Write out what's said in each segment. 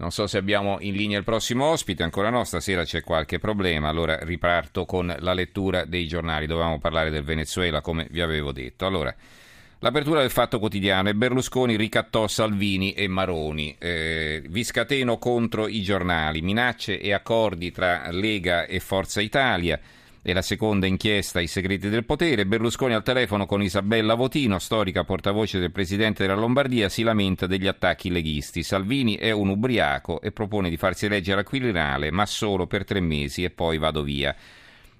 Non so se abbiamo in linea il prossimo ospite, ancora no, stasera c'è qualche problema, allora riparto con la lettura dei giornali, dovevamo parlare del Venezuela come vi avevo detto. Allora, l'apertura del Fatto Quotidiano. E Berlusconi ricattò Salvini e Maroni, eh, vi scateno contro i giornali, minacce e accordi tra Lega e Forza Italia, e la seconda inchiesta I segreti del potere. Berlusconi al telefono con Isabella Votino, storica portavoce del presidente della Lombardia, si lamenta degli attacchi leghisti. Salvini è un ubriaco e propone di farsi eleggere al Quirinale, ma solo per tre mesi e poi vado via.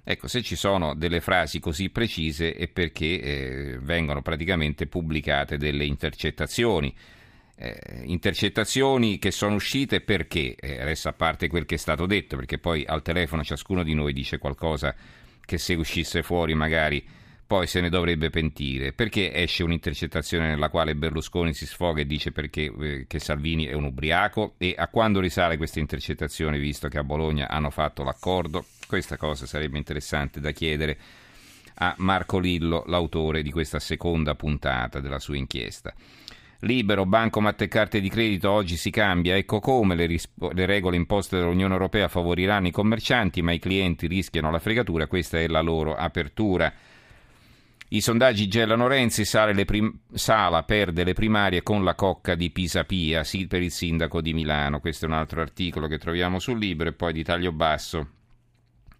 Ecco, se ci sono delle frasi così precise è perché eh, vengono praticamente pubblicate delle intercettazioni. Eh, intercettazioni che sono uscite perché, eh, resta a parte quel che è stato detto, perché poi al telefono ciascuno di noi dice qualcosa che se uscisse fuori magari poi se ne dovrebbe pentire. Perché esce un'intercettazione nella quale Berlusconi si sfoga e dice perché, eh, che Salvini è un ubriaco e a quando risale questa intercettazione visto che a Bologna hanno fatto l'accordo? Questa cosa sarebbe interessante da chiedere a Marco Lillo, l'autore di questa seconda puntata della sua inchiesta. Libero, bancomat e carte di credito oggi si cambia. Ecco come le, rispo- le, regole imposte dall'Unione Europea favoriranno i commercianti, ma i clienti rischiano la fregatura. Questa è la loro apertura. I sondaggi gelano Renzi, prim- Sala perde le primarie con la cocca di Pisapia, sì per il sindaco di Milano. Questo è un altro articolo che troviamo sul libro e poi di taglio basso.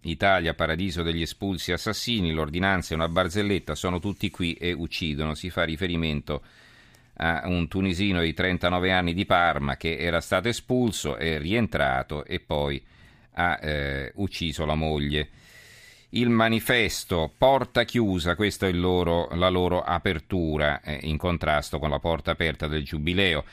Italia, paradiso degli espulsi assassini, l'ordinanza e una barzelletta sono tutti qui e uccidono. Si fa riferimento a a un tunisino di 39 anni di Parma che era stato espulso, è rientrato e poi ha eh, ucciso la moglie. Il manifesto porta chiusa, questa è loro, la loro apertura, eh, in contrasto con la porta aperta del Giubileo.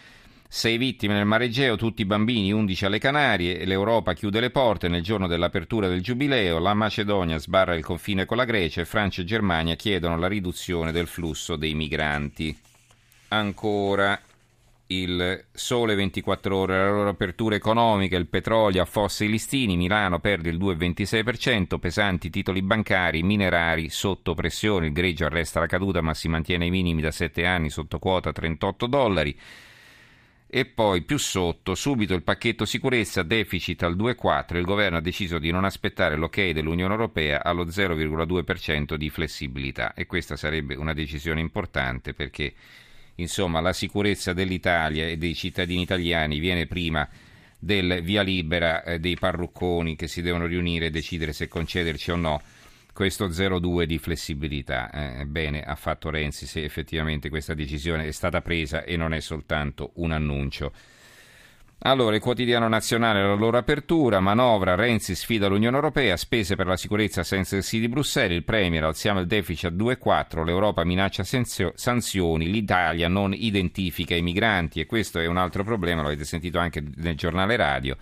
Sei vittime nel Mar Egeo, tutti bambini, 11 alle Canarie, l'Europa chiude le porte nel giorno dell'apertura del Giubileo, la Macedonia sbarra il confine con la Grecia e Francia e Germania chiedono la riduzione del flusso dei migranti ancora il Sole 24 ore, la loro apertura economica, il petrolio affossa i listini, Milano perde il 2,26%, pesanti titoli bancari, minerari sotto pressione, il greggio arresta la caduta ma si mantiene ai minimi da 7 anni sotto quota 38 dollari. E poi più sotto, subito il pacchetto sicurezza, deficit al 2,4, il governo ha deciso di non aspettare l'ok dell'Unione Europea allo 0,2% di flessibilità e questa sarebbe una decisione importante perché insomma, la sicurezza dell'Italia e dei cittadini italiani viene prima del via libera eh, dei parrucconi che si devono riunire e decidere se concederci o no questo 0,2 di flessibilità. Eh, bene, ha fatto Renzi se effettivamente questa decisione è stata presa e non è soltanto un annuncio. Allora, il quotidiano nazionale, la loro apertura, manovra, Renzi sfida l'Unione Europea, spese per la sicurezza senza il sì di Bruxelles, il Premier, alziamo il deficit a 2,4, l'Europa minaccia senzio- sanzioni, l'Italia non identifica i migranti e questo è un altro problema, l'avete sentito anche nel giornale radio.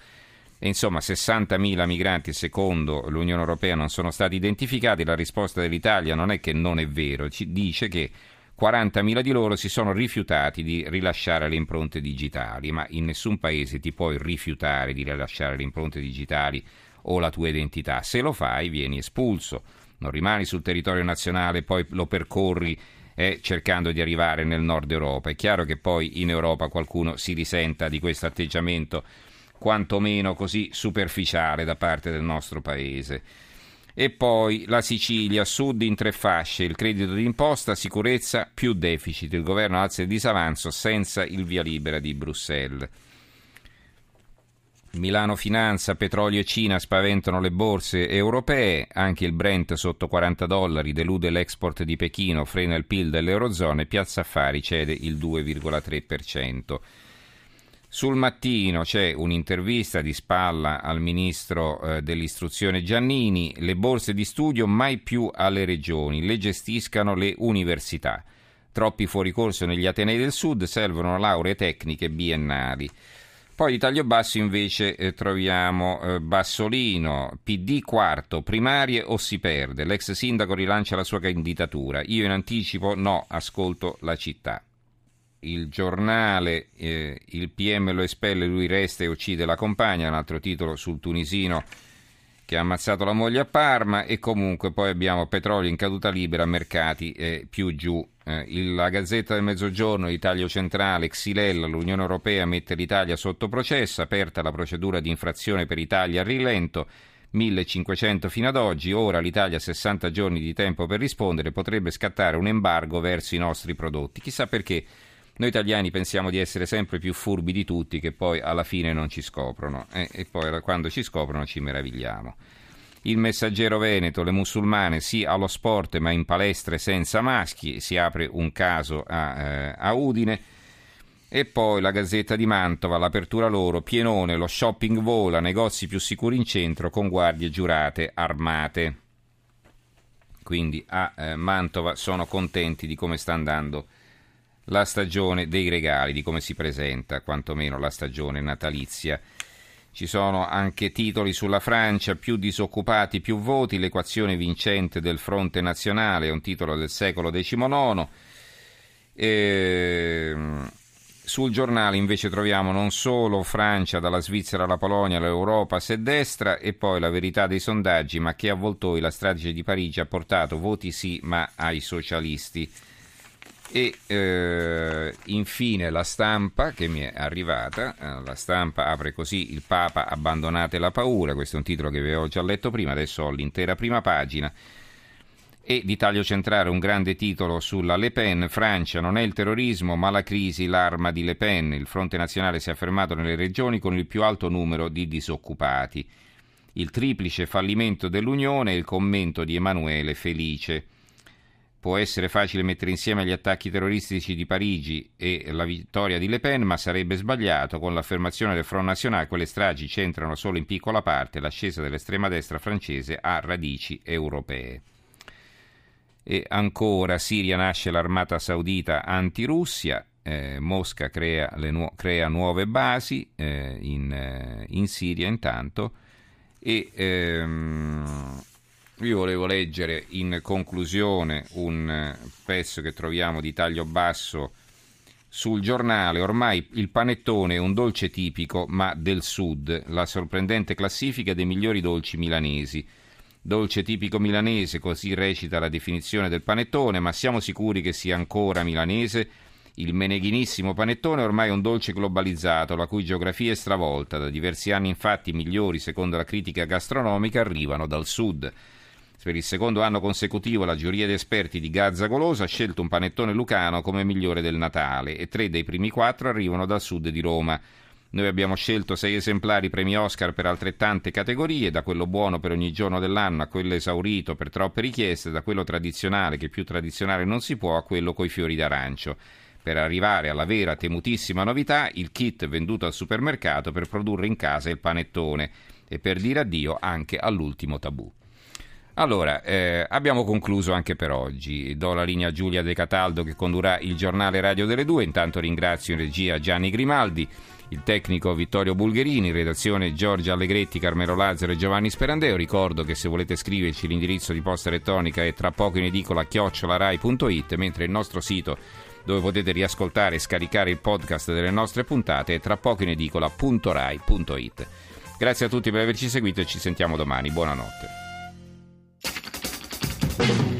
E insomma, 60.000 migranti secondo l'Unione Europea non sono stati identificati, la risposta dell'Italia non è che non è vero, ci dice che 40.000 di loro si sono rifiutati di rilasciare le impronte digitali, ma in nessun paese ti puoi rifiutare di rilasciare le impronte digitali o la tua identità. Se lo fai vieni espulso, non rimani sul territorio nazionale, poi lo percorri eh, cercando di arrivare nel nord Europa. È chiaro che poi in Europa qualcuno si risenta di questo atteggiamento quantomeno così superficiale da parte del nostro paese. E poi la Sicilia, sud in tre fasce, il credito d'imposta, sicurezza più deficit. Il governo alza il disavanzo senza il via libera di Bruxelles. Milano Finanza, petrolio e Cina spaventano le borse europee, anche il Brent sotto 40 dollari delude l'export di Pechino, frena il PIL dell'Eurozona e Piazza Affari cede il 2,3%. Sul mattino c'è un'intervista di spalla al ministro eh, dell'istruzione Giannini, le borse di studio mai più alle regioni, le gestiscano le università. Troppi fuoricorso negli Atenei del Sud, servono lauree tecniche biennali. Poi di taglio basso invece eh, troviamo eh, Bassolino, PD quarto, primarie o si perde. L'ex sindaco rilancia la sua candidatura. Io in anticipo no, ascolto la città il giornale, eh, il PM lo espelle, lui resta e uccide la compagna, un altro titolo sul tunisino che ha ammazzato la moglie a Parma e comunque poi abbiamo petrolio in caduta libera, mercati eh, più giù eh, la Gazzetta del Mezzogiorno, l'Italia Centrale, Xilella, l'Unione Europea mette l'Italia sotto processo, aperta la procedura di infrazione per Italia a rilento, 1500 fino ad oggi, ora l'Italia ha 60 giorni di tempo per rispondere, potrebbe scattare un embargo verso i nostri prodotti. Chissà perché noi italiani pensiamo di essere sempre più furbi di tutti che poi alla fine non ci scoprono eh, e poi quando ci scoprono ci meravigliamo. Il messaggero Veneto, le musulmane sì allo sport ma in palestre senza maschi, si apre un caso a, eh, a Udine. E poi la Gazzetta di Mantova, l'apertura loro, pienone, lo shopping vola, negozi più sicuri in centro con guardie giurate armate. Quindi a eh, Mantova sono contenti di come sta andando la stagione dei regali, di come si presenta quantomeno la stagione natalizia. Ci sono anche titoli sulla Francia, più disoccupati, più voti, l'equazione vincente del fronte nazionale, è un titolo del secolo XIX. E... Sul giornale invece troviamo non solo Francia, dalla Svizzera alla Polonia, l'Europa se destra e poi la verità dei sondaggi, ma che avvoltoi la strage di Parigi ha portato voti sì ma ai socialisti. E eh, infine la stampa che mi è arrivata, eh, la stampa apre così il Papa abbandonate la paura, questo è un titolo che avevo già letto prima, adesso ho l'intera prima pagina. E di taglio centrale un grande titolo sulla Le Pen, Francia non è il terrorismo ma la crisi, l'arma di Le Pen, il fronte nazionale si è affermato nelle regioni con il più alto numero di disoccupati. Il triplice fallimento dell'Unione e il commento di Emanuele Felice. Può essere facile mettere insieme gli attacchi terroristici di Parigi e la vittoria di Le Pen, ma sarebbe sbagliato. Con l'affermazione del Front National quelle stragi centrano solo in piccola parte l'ascesa dell'estrema destra francese a radici europee. E ancora, Siria nasce l'armata saudita anti-Russia, eh, Mosca crea, nu- crea, nuove basi eh, in, eh, in, Siria intanto e ehm, io volevo leggere in conclusione un eh, pezzo che troviamo di taglio basso sul giornale. Ormai il panettone è un dolce tipico, ma del sud. La sorprendente classifica dei migliori dolci milanesi. Dolce tipico milanese, così recita la definizione del panettone, ma siamo sicuri che sia ancora milanese? Il meneghinissimo panettone è ormai un dolce globalizzato, la cui geografia è stravolta. Da diversi anni, infatti, i migliori, secondo la critica gastronomica, arrivano dal sud. Per il secondo anno consecutivo la giuria di esperti di Gazza Golosa ha scelto un panettone lucano come migliore del Natale e tre dei primi quattro arrivano dal sud di Roma. Noi abbiamo scelto sei esemplari premi Oscar per altrettante categorie, da quello buono per ogni giorno dell'anno a quello esaurito per troppe richieste, da quello tradizionale che più tradizionale non si può a quello coi fiori d'arancio. Per arrivare alla vera temutissima novità, il kit venduto al supermercato per produrre in casa il panettone e per dire addio anche all'ultimo tabù. Allora, eh, abbiamo concluso anche per oggi. Do la linea a Giulia De Cataldo che condurrà il giornale Radio delle Due. Intanto ringrazio in regia Gianni Grimaldi, il tecnico Vittorio Bulgherini, in redazione Giorgia Allegretti, Carmelo Lazzaro e Giovanni Sperandeo. Ricordo che se volete scriverci l'indirizzo di posta elettronica è tra poco in edicola chiocciolarai.it, mentre il nostro sito dove potete riascoltare e scaricare il podcast delle nostre puntate è tra poco in edicola.rai.it. Grazie a tutti per averci seguito e ci sentiamo domani. Buonanotte. thank you.